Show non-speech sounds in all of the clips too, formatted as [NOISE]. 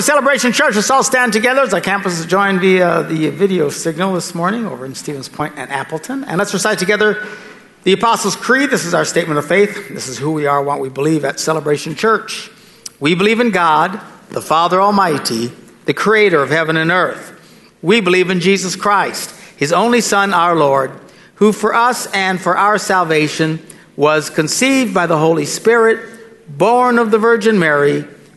To Celebration Church. Let's all stand together as our campus is joined via the video signal this morning over in Stevens Point and Appleton. And let's recite together the Apostles' Creed. This is our statement of faith. This is who we are, what we believe at Celebration Church. We believe in God, the Father Almighty, the Creator of heaven and earth. We believe in Jesus Christ, His only Son, our Lord, who for us and for our salvation was conceived by the Holy Spirit, born of the Virgin Mary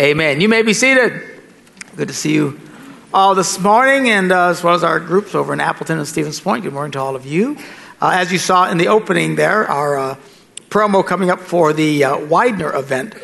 Amen. You may be seated. Good to see you all this morning, and uh, as well as our groups over in Appleton and Stevens Point. Good morning to all of you. Uh, as you saw in the opening there, our uh, promo coming up for the uh, Weidner event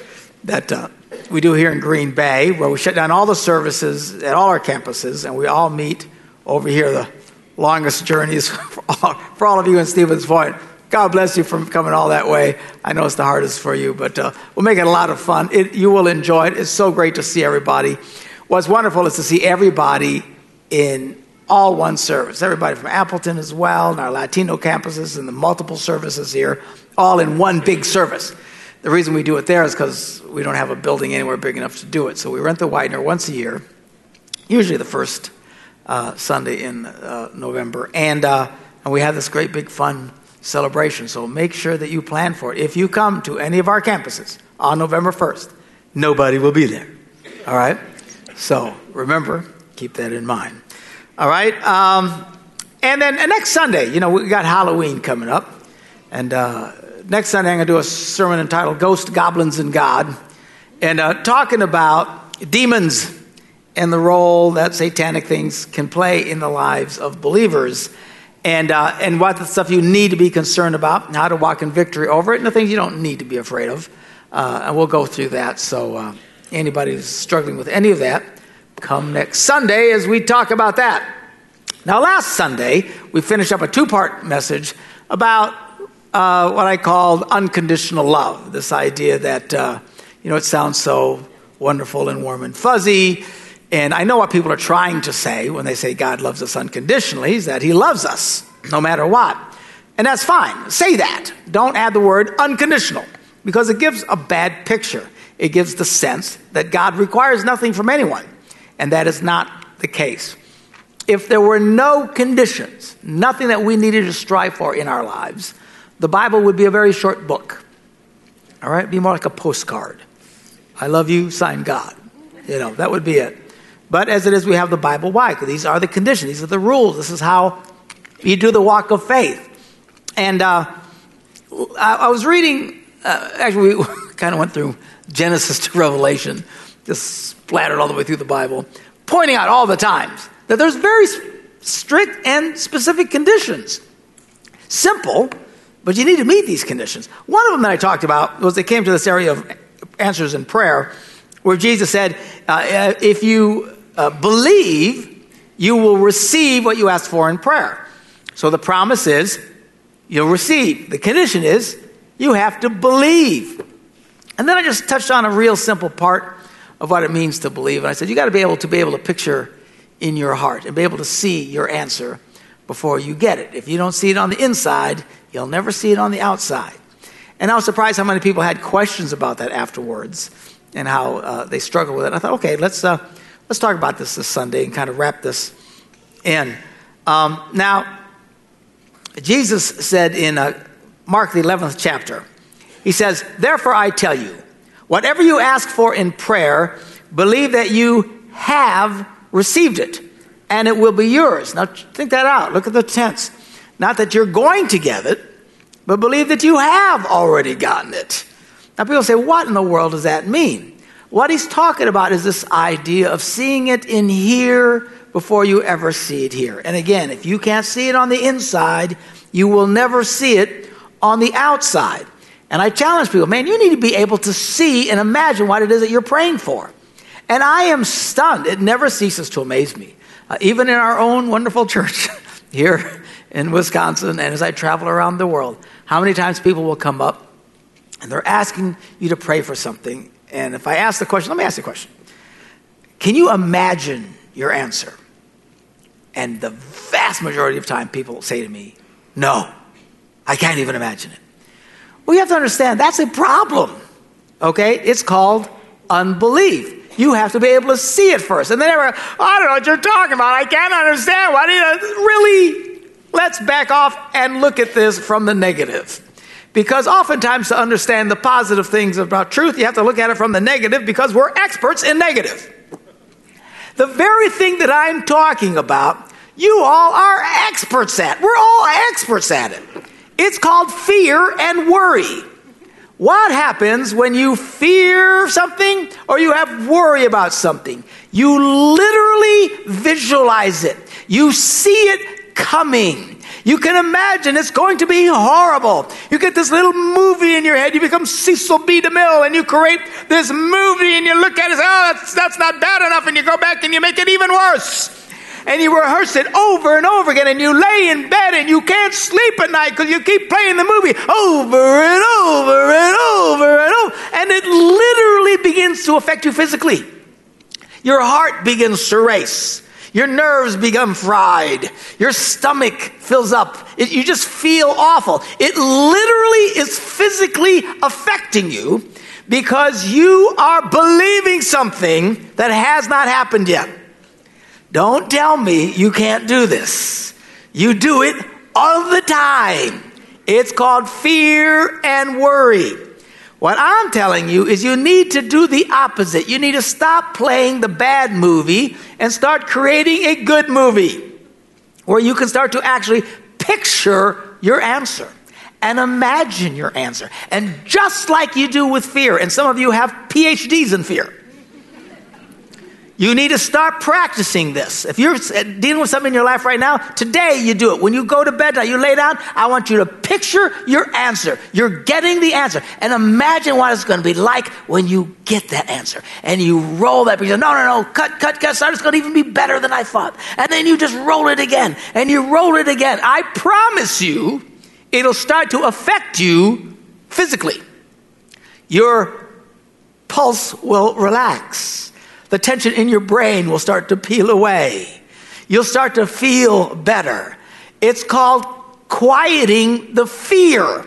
that uh, we do here in Green Bay, where we shut down all the services at all our campuses, and we all meet over here, the longest journeys [LAUGHS] for all, for all of you in Stevens Point. God bless you for coming all that way. I know it's the hardest for you, but uh, we'll make it a lot of fun. It, you will enjoy it. It's so great to see everybody. What's wonderful is to see everybody in all one service. Everybody from Appleton as well, and our Latino campuses, and the multiple services here, all in one big service. The reason we do it there is because we don't have a building anywhere big enough to do it. So we rent the Weidner once a year, usually the first uh, Sunday in uh, November, and uh, and we have this great big fun celebration. So make sure that you plan for it. If you come to any of our campuses on November 1st, nobody will be there. All right? So remember, keep that in mind. All right? Um, and then uh, next Sunday, you know, we got Halloween coming up. And uh, next Sunday, I'm going to do a sermon entitled Ghost, Goblins, and God. And uh, talking about demons and the role that satanic things can play in the lives of believers and, uh, and what the stuff you need to be concerned about, and how to walk in victory over it, and the things you don't need to be afraid of. Uh, and we'll go through that. So, uh, anybody who's struggling with any of that, come next Sunday as we talk about that. Now, last Sunday, we finished up a two part message about uh, what I called unconditional love. This idea that, uh, you know, it sounds so wonderful and warm and fuzzy. And I know what people are trying to say when they say God loves us unconditionally is that He loves us no matter what. And that's fine. Say that. Don't add the word unconditional because it gives a bad picture. It gives the sense that God requires nothing from anyone. And that is not the case. If there were no conditions, nothing that we needed to strive for in our lives, the Bible would be a very short book. All right? Be more like a postcard. I love you, sign God. You know, that would be it. But as it is, we have the Bible. Why? Because these are the conditions, these are the rules. This is how you do the walk of faith. And uh, I, I, was reading, uh, actually, we [LAUGHS] kind of went through Genesis to [LAUGHS] Revelation, just splattered all the way through the Bible, pointing out all the times that there's very strict and specific conditions. Simple, but you need to meet these conditions. One of them that I talked about was they came to this area of answers in prayer, where Jesus said, uh, if you uh, believe, you will receive what you ask for in prayer. So the promise is you'll receive. The condition is you have to believe. And then I just touched on a real simple part of what it means to believe. And I said, you got to be able to be able to picture in your heart and be able to see your answer before you get it. If you don't see it on the inside, you'll never see it on the outside. And I was surprised how many people had questions about that afterwards and how uh, they struggled with it. I thought, okay, let's uh, Let's talk about this this Sunday and kind of wrap this in. Um, now, Jesus said in uh, Mark, the 11th chapter, He says, Therefore I tell you, whatever you ask for in prayer, believe that you have received it, and it will be yours. Now, think that out. Look at the tense. Not that you're going to get it, but believe that you have already gotten it. Now, people say, What in the world does that mean? What he's talking about is this idea of seeing it in here before you ever see it here. And again, if you can't see it on the inside, you will never see it on the outside. And I challenge people, man, you need to be able to see and imagine what it is that you're praying for. And I am stunned. It never ceases to amaze me. Uh, even in our own wonderful [LAUGHS] church here in Wisconsin, and as I travel around the world, how many times people will come up and they're asking you to pray for something. And if I ask the question, let me ask the question Can you imagine your answer? And the vast majority of time, people say to me, No, I can't even imagine it. Well, you have to understand that's a problem, okay? It's called unbelief. You have to be able to see it first. And then were, I don't know what you're talking about. I can't understand. Why do you really? Let's back off and look at this from the negative. Because oftentimes, to understand the positive things about truth, you have to look at it from the negative because we're experts in negative. The very thing that I'm talking about, you all are experts at. We're all experts at it. It's called fear and worry. What happens when you fear something or you have worry about something? You literally visualize it, you see it coming. You can imagine it's going to be horrible. You get this little movie in your head. You become Cecil B. DeMille and you create this movie and you look at it and say, oh, that's, that's not bad enough. And you go back and you make it even worse and you rehearse it over and over again, and you lay in bed and you can't sleep at night because you keep playing the movie over and over and over and over, and it literally begins to affect you physically. Your heart begins to race. Your nerves become fried. Your stomach fills up. It, you just feel awful. It literally is physically affecting you because you are believing something that has not happened yet. Don't tell me you can't do this. You do it all the time. It's called fear and worry. What I'm telling you is you need to do the opposite. You need to stop playing the bad movie and start creating a good movie where you can start to actually picture your answer and imagine your answer. And just like you do with fear, and some of you have PhDs in fear. You need to start practicing this. If you're uh, dealing with something in your life right now, today you do it. When you go to bed, you lay down, I want you to picture your answer. You're getting the answer. And imagine what it's going to be like when you get that answer. And you roll that picture. No, no, no, cut, cut, cut. Start. It's going to even be better than I thought. And then you just roll it again. And you roll it again. I promise you, it'll start to affect you physically. Your pulse will relax the tension in your brain will start to peel away. You'll start to feel better. It's called quieting the fear.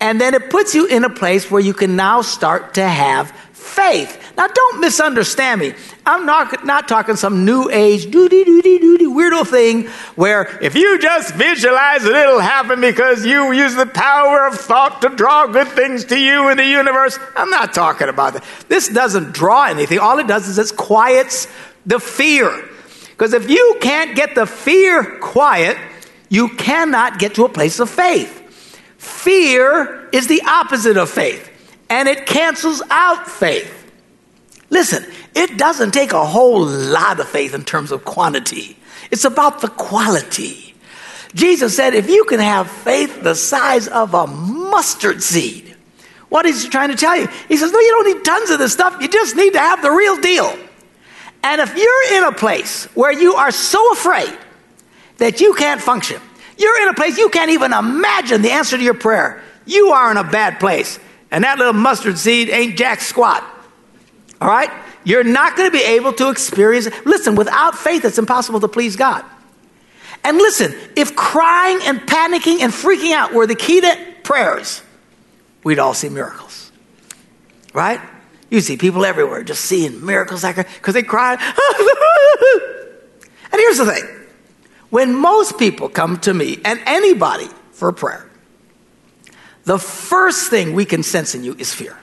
And then it puts you in a place where you can now start to have faith. Now, don't misunderstand me. I'm not, not talking some new age, doody doody doody weirdo thing where if you just visualize it, it'll happen because you use the power of thought to draw good things to you in the universe. I'm not talking about that. This doesn't draw anything. All it does is it quiets the fear. Because if you can't get the fear quiet, you cannot get to a place of faith. Fear is the opposite of faith, and it cancels out faith. Listen, it doesn't take a whole lot of faith in terms of quantity, it's about the quality. Jesus said, if you can have faith the size of a mustard seed, what is he trying to tell you? He says, no, you don't need tons of this stuff. You just need to have the real deal. And if you're in a place where you are so afraid that you can't function, you're in a place you can't even imagine the answer to your prayer, you are in a bad place. And that little mustard seed ain't jack squat. All right? You're not going to be able to experience. Listen, without faith, it's impossible to please God. And listen, if crying and panicking and freaking out were the key to prayers, we'd all see miracles. Right? You see people everywhere just seeing miracles because they cry. [LAUGHS] and here's the thing when most people come to me and anybody for prayer, the first thing we can sense in you is fear.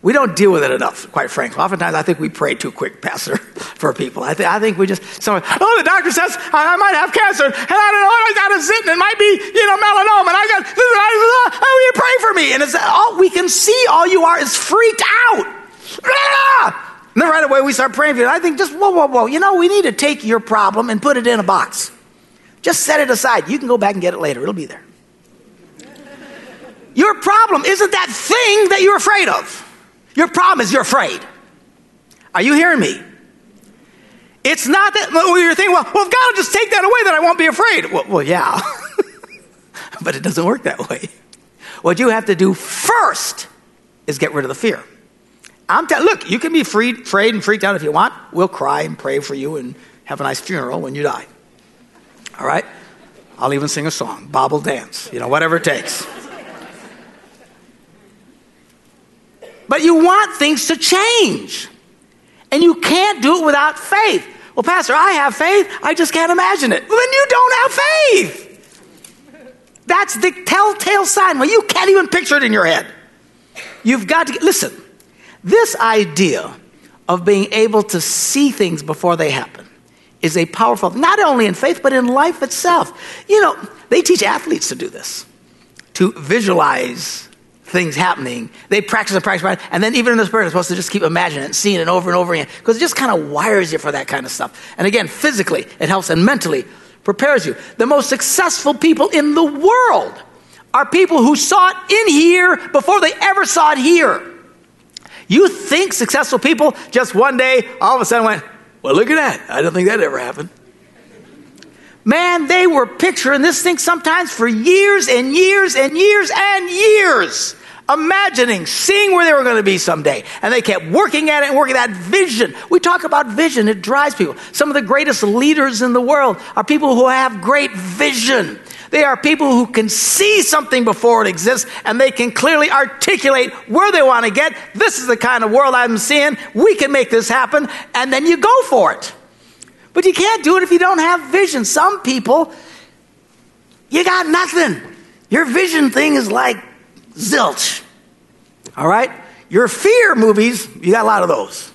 We don't deal with it enough, quite frankly. Oftentimes, I think we pray too quick, [LAUGHS] Pastor, for people. I, th- I think we just, someone, oh, the doctor says I, I might have cancer, and I don't know, I got a zit, and it might be, you know, melanoma, and I got, oh, you pray for me. And it's all we can see, all you are is freaked out. Ah! And then right away we start praying for you. I think just, whoa, whoa, whoa, you know, we need to take your problem and put it in a box. Just set it aside. You can go back and get it later, it'll be there. Your problem isn't that thing that you're afraid of. Your problem is you're afraid. Are you hearing me? It's not that well, you're thinking, well, well, if God will just take that away, then I won't be afraid. Well, well yeah. [LAUGHS] but it doesn't work that way. What you have to do first is get rid of the fear. I'm telling look, you can be freed, afraid and freaked out if you want. We'll cry and pray for you and have a nice funeral when you die. All right? I'll even sing a song, bobble dance, you know, whatever it takes. But you want things to change. And you can't do it without faith. Well, Pastor, I have faith. I just can't imagine it. Well, then you don't have faith. That's the telltale sign. Well, you can't even picture it in your head. You've got to listen. This idea of being able to see things before they happen is a powerful, not only in faith, but in life itself. You know, they teach athletes to do this, to visualize things happening. They practice and practice, and then even in the spirit, they're supposed to just keep imagining it seeing it over and over again because it just kind of wires you for that kind of stuff. And again, physically, it helps, and mentally prepares you. The most successful people in the world are people who saw it in here before they ever saw it here. You think successful people just one day all of a sudden went, Well, look at that. I don't think that ever happened. Man, they were picturing this thing sometimes for years and years and years and years imagining, seeing where they were going to be someday. And they kept working at it and working that vision. We talk about vision, it drives people. Some of the greatest leaders in the world are people who have great vision. They are people who can see something before it exists and they can clearly articulate where they want to get. This is the kind of world I'm seeing. We can make this happen. And then you go for it. But you can't do it if you don't have vision. Some people, you got nothing. Your vision thing is like zilch. All right? Your fear movies, you got a lot of those.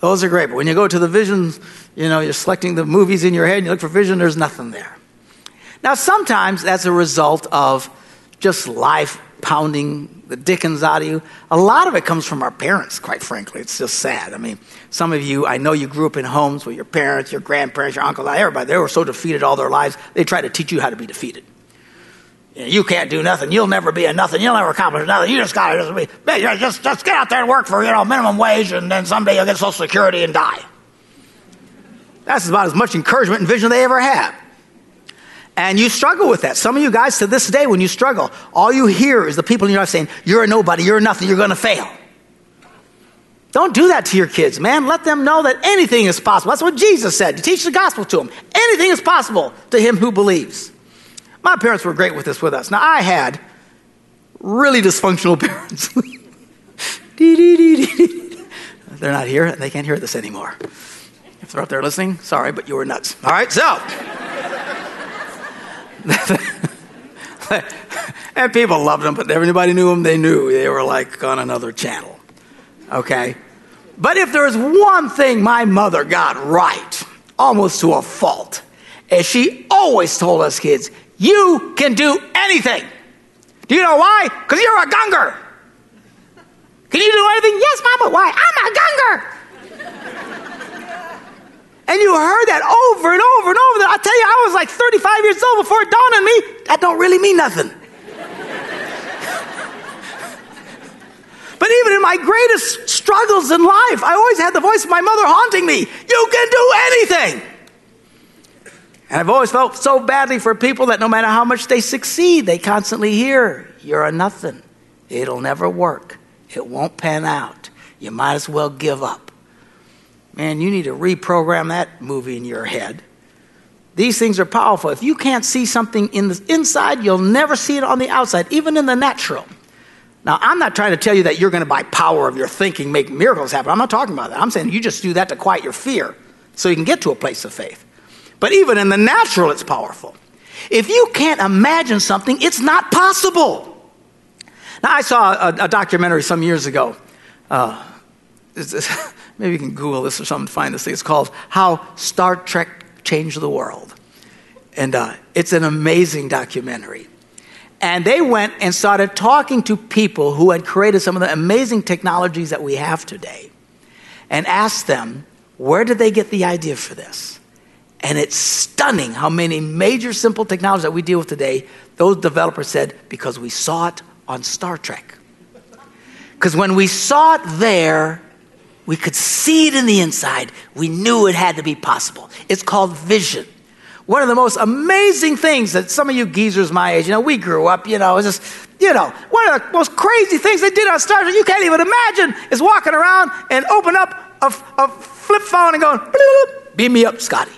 Those are great. But when you go to the visions, you know, you're selecting the movies in your head and you look for vision, there's nothing there. Now, sometimes that's a result of just life pounding the dickens out of you. A lot of it comes from our parents, quite frankly. It's just sad. I mean, some of you, I know you grew up in homes where your parents, your grandparents, your uncles, everybody, they were so defeated all their lives, they tried to teach you how to be defeated. You can't do nothing. You'll never be a nothing. You'll never accomplish nothing. You just gotta just be, just, just get out there and work for, you know, minimum wage and then someday you'll get social security and die. That's about as much encouragement and vision they ever have. And you struggle with that. Some of you guys to this day, when you struggle, all you hear is the people in your life saying, You're a nobody, you're nothing, you're gonna fail. Don't do that to your kids, man. Let them know that anything is possible. That's what Jesus said. You teach the gospel to them. Anything is possible to him who believes. My parents were great with this with us. Now, I had really dysfunctional [LAUGHS] parents. they're not here and they can't hear this anymore. If they're up there listening, sorry, but you were nuts. All right, so. [LAUGHS] and people loved them, but everybody knew them, they knew they were like on another channel. Okay? But if there is one thing my mother got right, almost to a fault, is she always told us kids, you can do anything. Do you know why? Because you're a gunger. Can you do anything? Yes, Mama. Why? I'm a gunger. And you heard that over and over and over. I tell you, I was like 35 years old before it dawned on me that don't really mean nothing. [LAUGHS] but even in my greatest struggles in life, I always had the voice of my mother haunting me. You can do anything. And I've always felt so badly for people that no matter how much they succeed, they constantly hear, You're a nothing. It'll never work. It won't pan out. You might as well give up. Man, you need to reprogram that movie in your head. These things are powerful. If you can't see something in the inside, you'll never see it on the outside, even in the natural. Now, I'm not trying to tell you that you're going to, by power of your thinking, make miracles happen. I'm not talking about that. I'm saying you just do that to quiet your fear so you can get to a place of faith. But even in the natural, it's powerful. If you can't imagine something, it's not possible. Now, I saw a, a documentary some years ago. Uh, [LAUGHS] maybe you can Google this or something to find this thing. It's called How Star Trek Changed the World. And uh, it's an amazing documentary. And they went and started talking to people who had created some of the amazing technologies that we have today and asked them, where did they get the idea for this? And it's stunning how many major simple technologies that we deal with today, those developers said, because we saw it on Star Trek. Because when we saw it there, we could see it in the inside. We knew it had to be possible. It's called vision. One of the most amazing things that some of you geezers my age, you know, we grew up, you know, it's just, you know, one of the most crazy things they did on Star Trek, you can't even imagine, is walking around and open up a, a flip phone and going, beam me up, Scotty.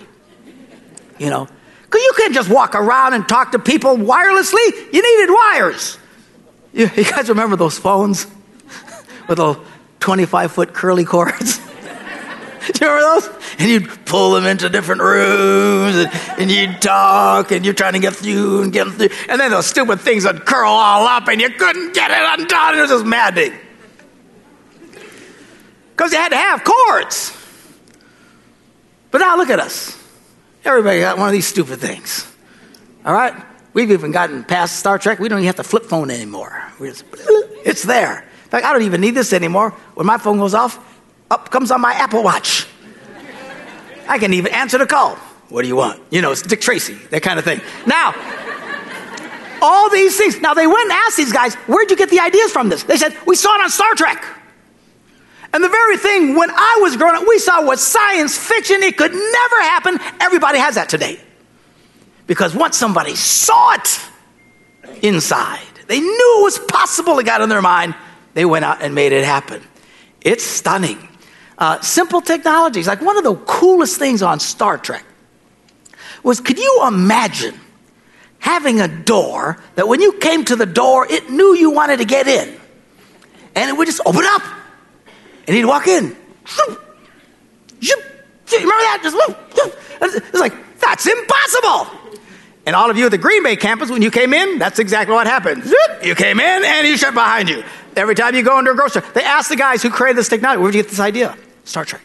You know, because you can't just walk around and talk to people wirelessly. You needed wires. You, [LAUGHS] you guys remember those phones [LAUGHS] with those 25 foot curly cords? [LAUGHS] Do you remember those? And you'd pull them into different rooms and, and, you'd talk and you're trying to get through and get through. And then those stupid things would curl all up and you couldn't get it undone. It was just maddening. Because you had to have cords. But now look at us. Everybody got one of these stupid things. All right? We've even gotten past Star Trek. We don't even have to flip phone anymore. We just, it's there. In fact, I don't even need this anymore. When my phone goes off, up comes on my Apple Watch. I can even answer the call. What do you want? You know, it's Dick Tracy, that kind of thing. Now, all these things. Now, they went and asked these guys, where'd you get the ideas from this? They said, we saw it on Star Trek. And the very thing when I was growing up, we saw was science fiction. It could never happen. Everybody has that today. Because once somebody saw it inside, they knew it was possible, it got in their mind, they went out and made it happen. It's stunning. Uh, simple technologies. Like one of the coolest things on Star Trek was could you imagine having a door that when you came to the door, it knew you wanted to get in? And it would just open up. And he'd walk in. Remember that? Just it's like, that's impossible. And all of you at the Green Bay campus, when you came in, that's exactly what happened. You came in and you shut behind you. Every time you go into a grocery store, they ask the guys who created this technology, where did you get this idea? Star Trek.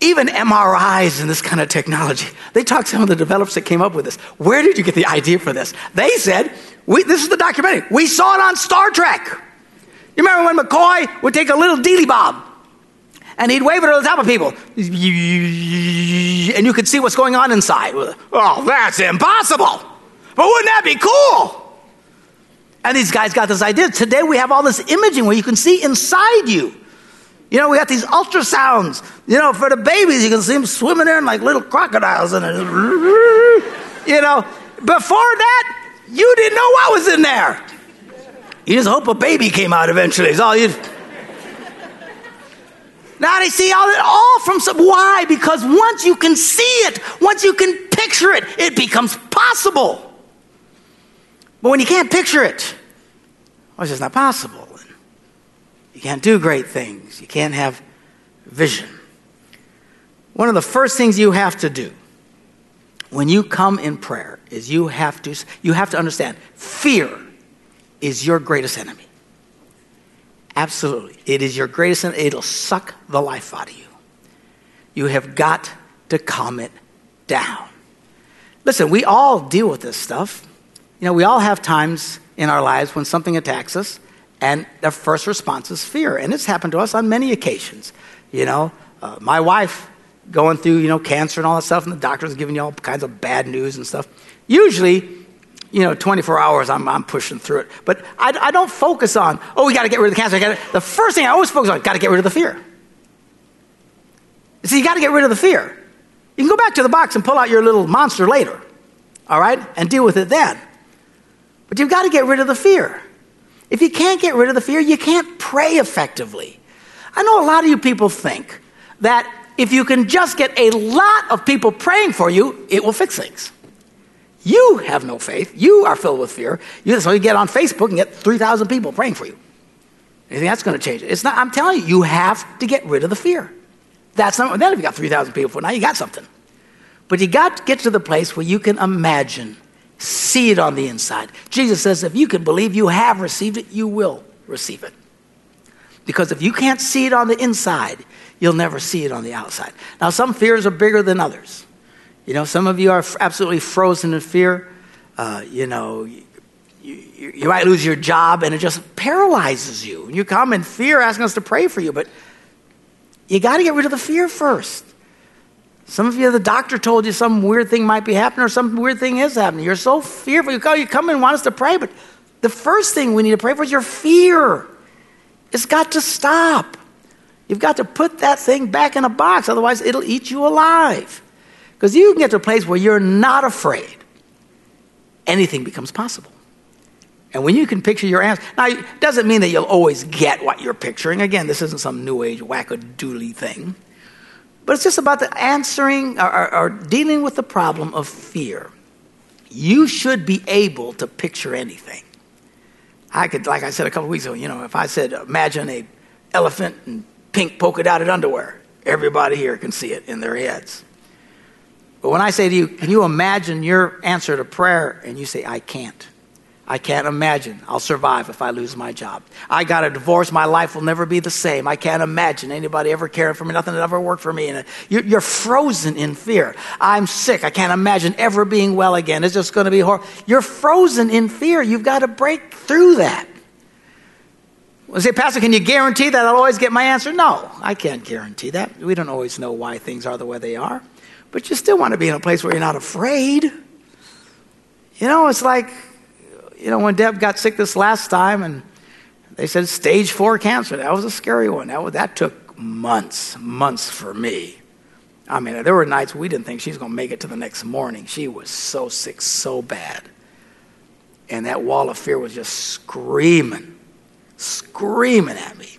Even MRIs and this kind of technology, they talked to some of the developers that came up with this. Where did you get the idea for this? They said, we, this is the documentary. We saw it on Star Trek. You remember when McCoy would take a little dealy bob and he'd wave it over the top of people, and you could see what's going on inside. Oh, that's impossible. But wouldn't that be cool? And these guys got this idea. Today we have all this imaging where you can see inside you. You know, we got these ultrasounds. You know, for the babies, you can see them swimming in like little crocodiles. And [LAUGHS] you know, before that, you didn't know what was in there. You just hope a baby came out eventually. Is all you. Now they see all, it all from some. Why? Because once you can see it, once you can picture it, it becomes possible. But when you can't picture it, well, it's just not possible. You can't do great things. You can't have vision. One of the first things you have to do when you come in prayer is you have to you have to understand fear is your greatest enemy. Absolutely. It is your greatest enemy. It'll suck the life out of you. You have got to calm it down. Listen, we all deal with this stuff. You know, we all have times in our lives when something attacks us and the first response is fear. And it's happened to us on many occasions. You know, uh, my wife going through, you know, cancer and all that stuff, and the doctor's giving you all kinds of bad news and stuff. Usually, you know, 24 hours, I'm, I'm pushing through it. But I, I don't focus on, oh, we got to get rid of the cancer. Gotta, The first thing I always focus on, got to get rid of the fear. See, you got to get rid of the fear. You can go back to the box and pull out your little monster later, all right, and deal with it then. But you've got to get rid of the fear. If you can't get rid of the fear, you can't pray effectively. I know a lot of you people think that if you can just get a lot of people praying for you, it will fix things. You have no faith. You are filled with fear. You, so you get on Facebook and get 3,000 people praying for you. You think that's going to change it? It's not. I'm telling you, you have to get rid of the fear. That's not. Then if you got 3,000 people for now, you got something. But you got to get to the place where you can imagine See it on the inside. Jesus says, if you can believe you have received it, you will receive it. Because if you can't see it on the inside, you'll never see it on the outside. Now, some fears are bigger than others. You know, some of you are absolutely frozen in fear. Uh, you know, you, you, you, might lose your job and it just paralyzes you. You come in fear asking us to pray for you, but you got to get rid of the fear first. Some of you, the doctor told you some weird thing might be happening or some weird thing is happening. You're so fearful. You come, you come and want us to pray, but the first thing we need to pray for is your fear. It's got to stop. You've got to put that thing back in a box, otherwise, it'll eat you alive. Because you can get to a place where you're not afraid, anything becomes possible. And when you can picture your answer, now it doesn't mean that you'll always get what you're picturing. Again, this isn't some new age wackadoodly thing. But it's just about the answering or, or, or dealing with the problem of fear. You should be able to picture anything. I could, like I said a couple weeks ago, you know, if I said, imagine a elephant in pink polka dotted underwear, everybody here can see it in their heads. But when I say to you, can you imagine your answer to prayer? And you say, I can't. I can't imagine I'll survive if I lose my job. I got a divorce. My life will never be the same. I can't imagine anybody ever caring for me, nothing that ever worked for me. And uh, you're frozen in fear. I'm sick. I can't imagine ever being well again. It's just going to be horrible. You're frozen in fear. You've got to break through that. Well, say, Pastor, can you guarantee that I'll always get my answer? No, I can't guarantee that. We don't always know why things are the way they are. But you still want to be in a place where you're not afraid. You know, it's like you know, when Deb got sick this last time and they said stage four cancer, that was a scary one. That, that took months, months for me. I mean, there were nights we didn't think she was going to make it to the next morning. She was so sick, so bad. And that wall of fear was just screaming, screaming at me.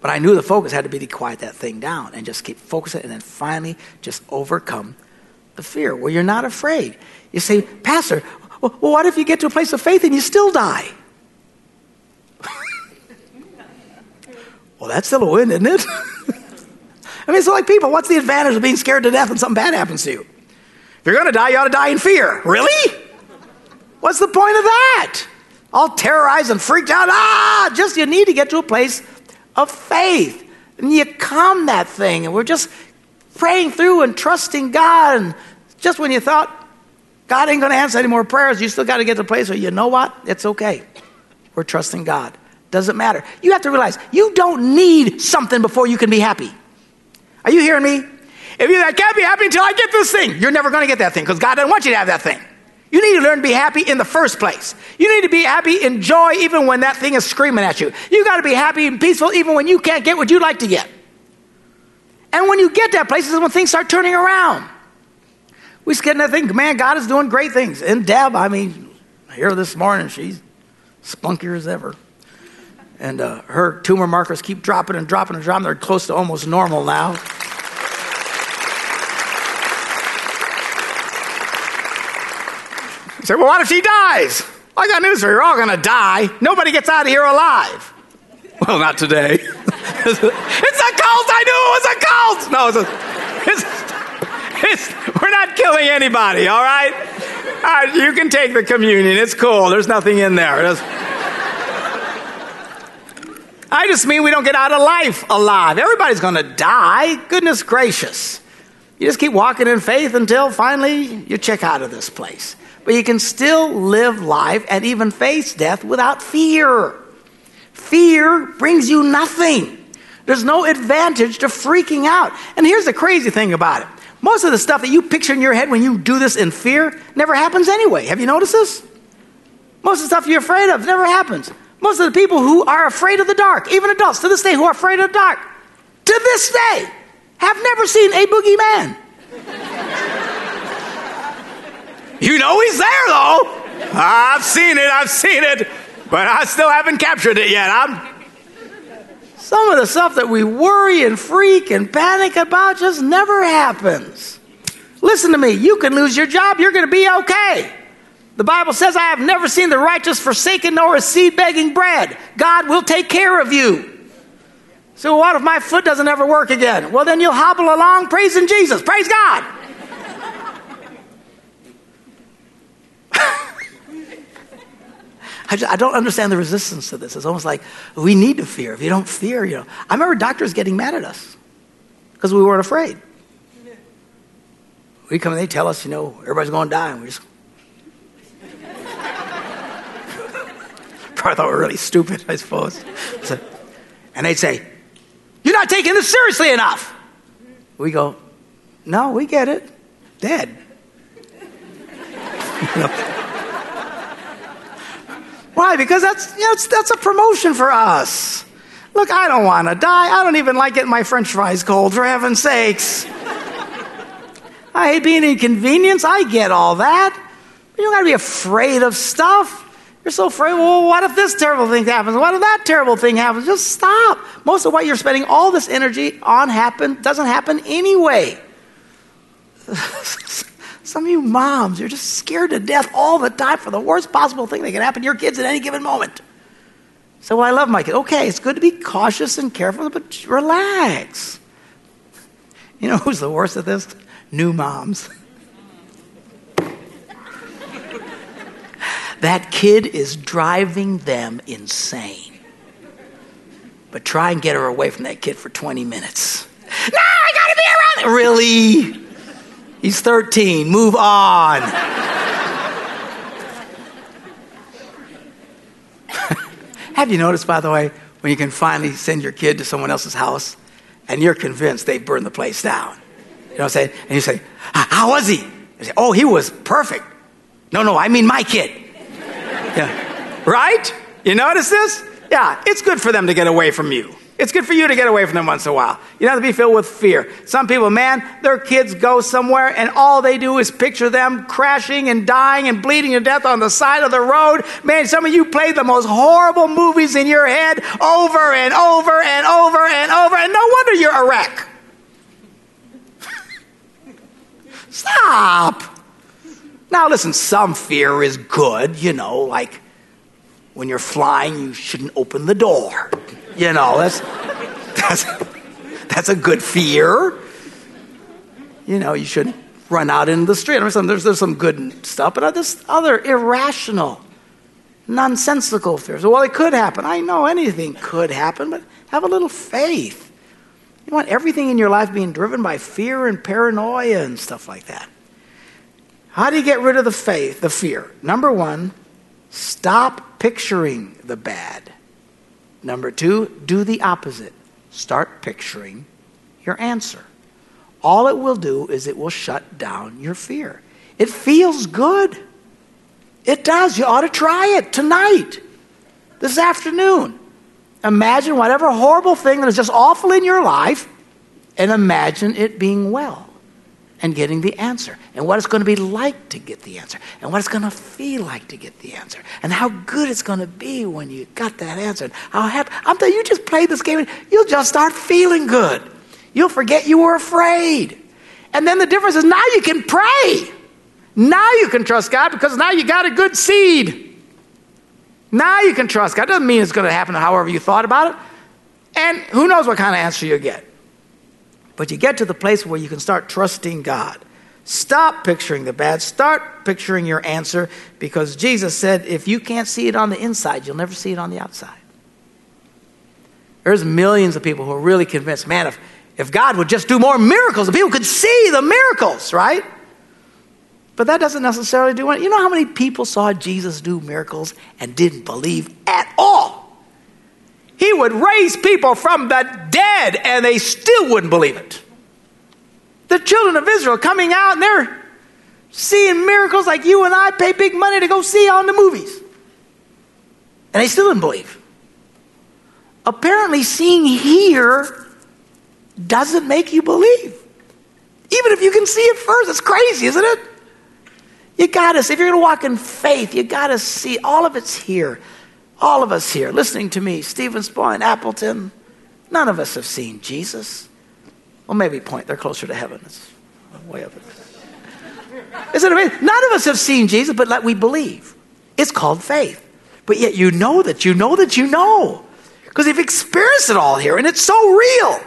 But I knew the focus had to be to quiet that thing down and just keep focusing and then finally just overcome the fear where you're not afraid. You say, Pastor, well, what if you get to a place of faith and you still die? [LAUGHS] well, that's still a win, isn't it? [LAUGHS] I mean, it's like people, what's the advantage of being scared to death when something bad happens to you? If you're going to die, you ought to die in fear. Really? What's the point of that? All terrorized and freaked out. Ah, just you need to get to a place of faith. And you calm that thing. And we're just praying through and trusting God. And just when you thought God ain't going to answer any more prayers. You still got to get to the place where you know what? It's okay. We're trusting God. Doesn't matter. You have to realize you don't need something before you can be happy. Are you hearing me? If you I can't be happy until I get this thing, you're never going to get that thing because God doesn't want you to have that thing. You need to learn to be happy in the first place. You need to be happy in joy even when that thing is screaming at you. You got to be happy and peaceful even when you can't get what you'd like to get. And when you get that place is when things start turning around. We just getting that thing, man, God is doing great things. And Deb, I mean, here this morning, she's spunkier as ever. And uh, her tumor markers keep dropping and dropping and dropping. They're close to almost normal now. Say, well, what if she dies? I got news for you. You're all going to die. Nobody gets out of here alive. Well, not today. [LAUGHS] it's a cult. I knew it was a cult. No, it's a, it's, it's, we're not killing anybody, all right? all right? You can take the communion. It's cool. There's nothing in there. I just mean we don't get out of life alive. Everybody's going to die. Goodness gracious. You just keep walking in faith until finally you check out of this place. But you can still live life and even face death without fear. Fear brings you nothing. There's no advantage to freaking out. And here's the crazy thing about it most of the stuff that you picture in your head when you do this in fear never happens anyway. Have you noticed this? Most of the stuff you're afraid of never happens. Most of the people who are afraid of the dark, even adults to this day who are afraid of the dark, to this day, have never seen a boogeyman. You know he's there though. I've seen it, I've seen it, but I still haven't captured it yet. I'm some of the stuff that we worry and freak and panic about just never happens. Listen to me, you can lose your job, you're going to be okay. The Bible says, I have never seen the righteous forsaken nor a seed begging bread. God will take care of you. So, what if my foot doesn't ever work again? Well, then you'll hobble along praising Jesus. Praise God. I, just, I don't understand the resistance to this. It's almost like we need to fear. If you don't fear, you know. I remember doctors getting mad at us because we weren't afraid. We come and they tell us, you know, everybody's going to die, and we just. [LAUGHS] Probably thought we were really stupid, I suppose. So, and they'd say, You're not taking this seriously enough. We go, No, we get it. Dead. [LAUGHS] you know? Why? Because that's, you know, that's a promotion for us. Look, I don't want to die. I don't even like getting my french fries cold, for heaven's sakes. I hate being inconvenienced. I get all that. But you don't got to be afraid of stuff. You're so afraid, well, what if this terrible thing happens? What if that terrible thing happens? Just stop. Most of what you're spending all this energy on happen doesn't happen anyway. [LAUGHS] Some of you moms, you're just scared to death all the time for the worst possible thing that can happen to your kids at any given moment. So well, I love my kids. Okay, it's good to be cautious and careful, but relax. You know who's the worst at this? New moms. [LAUGHS] that kid is driving them insane. But try and get her away from that kid for 20 minutes. No, I gotta be around. Really? He's 13. Move on. [LAUGHS] Have you noticed, by the way, when you can finally send your kid to someone else's house and you're convinced they burned the place down? You know what I'm saying? And you say, How was he? Say, oh, he was perfect. No, no, I mean my kid. Yeah. Right? You notice this? Yeah, it's good for them to get away from you. It's good for you to get away from them once in a while. You don't have to be filled with fear. Some people, man, their kids go somewhere and all they do is picture them crashing and dying and bleeding to death on the side of the road. Man, some of you play the most horrible movies in your head over and over and over and over, and no wonder you're a wreck. [LAUGHS] Stop. Now, listen, some fear is good, you know, like when you're flying, you shouldn't open the door. You know, that's, that's, that's a good fear. You know, you shouldn't run out into the street. I mean, there's, there's some good stuff, but there's other irrational, nonsensical fears. Well, it could happen. I know anything could happen, but have a little faith. You want everything in your life being driven by fear and paranoia and stuff like that. How do you get rid of the faith, the fear? Number one, stop picturing the bad. Number two, do the opposite. Start picturing your answer. All it will do is it will shut down your fear. It feels good. It does. You ought to try it tonight, this afternoon. Imagine whatever horrible thing that is just awful in your life and imagine it being well and getting the answer and what it's going to be like to get the answer and what it's going to feel like to get the answer and how good it's going to be when you got that answer. How happy i'm telling you, you just play this game and you'll just start feeling good. You'll forget you were afraid. And then the difference is now you can pray. Now you can trust god because now you got a good seed. Now you can trust god. Doesn't mean it's going to happen however you thought about it. And who knows what kind of answer you get but you get to the place where you can start trusting God. Stop picturing the bad. Start picturing your answer because Jesus said if you can't see it on the inside, you'll never see it on the outside. There's millions of people who are really convinced, man, if, if God would just do more miracles, the people could see the miracles, right? But that doesn't necessarily do it. You know how many people saw Jesus do miracles and didn't believe at all? He would raise people from the dead and they still wouldn't believe it. The children of Israel coming out and they're seeing miracles like you and I pay big money to go see on the movies. And they still didn't believe. Apparently, seeing here doesn't make you believe. Even if you can see it first, it's crazy, isn't it? You gotta, if you're gonna walk in faith, you gotta see all of it's here. All of us here listening to me, Stevens Point, Appleton, none of us have seen Jesus. Well, maybe Point, they're closer to heaven. It's way up Isn't it amazing? None of us have seen Jesus, but let we believe. It's called faith. But yet you know that you know that you know. Because you've experienced it all here, and it's so real.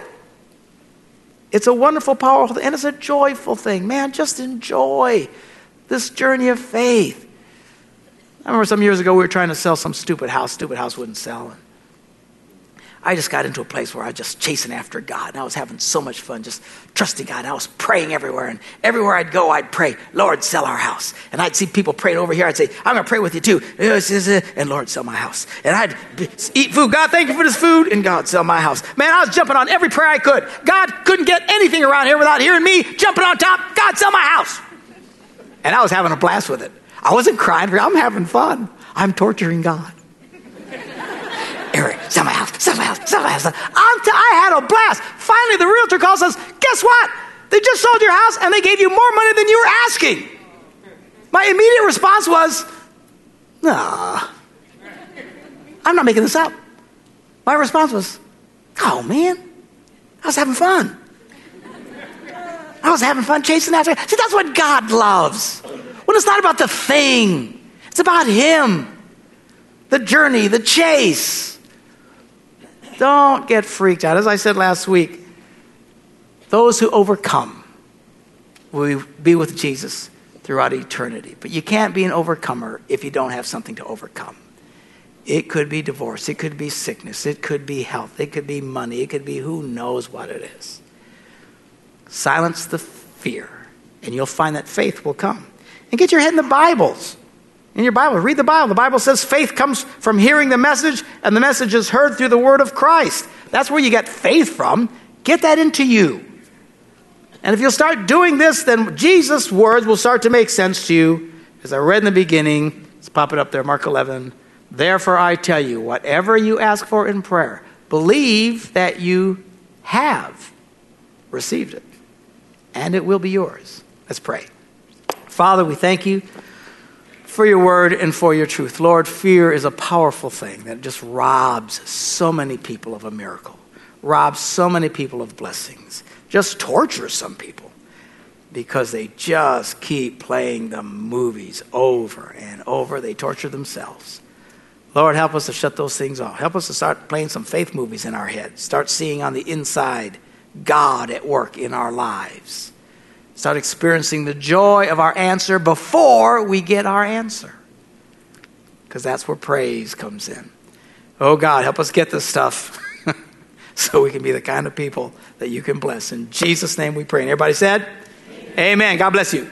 It's a wonderful, powerful and it's a joyful thing. Man, just enjoy this journey of faith. I remember some years ago we were trying to sell some stupid house. Stupid house wouldn't sell. and I just got into a place where I was just chasing after God. And I was having so much fun, just trusting God. And I was praying everywhere. And everywhere I'd go, I'd pray, Lord, sell our house. And I'd see people praying over here. I'd say, I'm going to pray with you too. And Lord, sell my house. And I'd eat food. God, thank you for this food. And God, sell my house. Man, I was jumping on every prayer I could. God couldn't get anything around here without hearing me jumping on top. God, sell my house. And I was having a blast with it. I wasn't crying. I'm having fun. I'm torturing God. Eric, my house, sell my house, sell blast. I'm t- I had a blast. Finally, the realtor calls us. Guess what? They just sold your house and they gave you more money than you were asking. My immediate response was, nah. I'm not making this up. My response was, oh man, I was having fun. I was having fun chasing after. See, that's what God loves. When it's not about the thing, it's about Him, the journey, the chase. Don't get freaked out. As I said last week, those who overcome will be with Jesus throughout eternity. But you can't be an overcomer if you don't have something to overcome. It could be divorce, it could be sickness, it could be health, it could be money, it could be who knows what it is. Silence the fear, and you'll find that faith will come. And get your head in the Bibles. In your Bible, read the Bible. The Bible says faith comes from hearing the message, and the message is heard through the word of Christ. That's where you get faith from. Get that into you. And if you'll start doing this, then Jesus' words will start to make sense to you. As I read in the beginning, let's pop it up there, Mark 11. Therefore, I tell you, whatever you ask for in prayer, believe that you have received it, and it will be yours. Let's pray. Father, we thank you for your word and for your truth. Lord, fear is a powerful thing that just robs so many people of a miracle, robs so many people of blessings just tortures some people because they just keep playing the movies over and over. They torture themselves. Lord, help us to shut those things off. Help us to start playing some faith movies in our heads. Start seeing on the inside God at work in our lives. Start experiencing the joy of our answer before we get our answer. Because that's where praise comes in. Oh God, help us get this stuff. [LAUGHS] so we can be the kind of people that you can bless. In Jesus' name we pray. And everybody said, Amen. Amen. God bless you.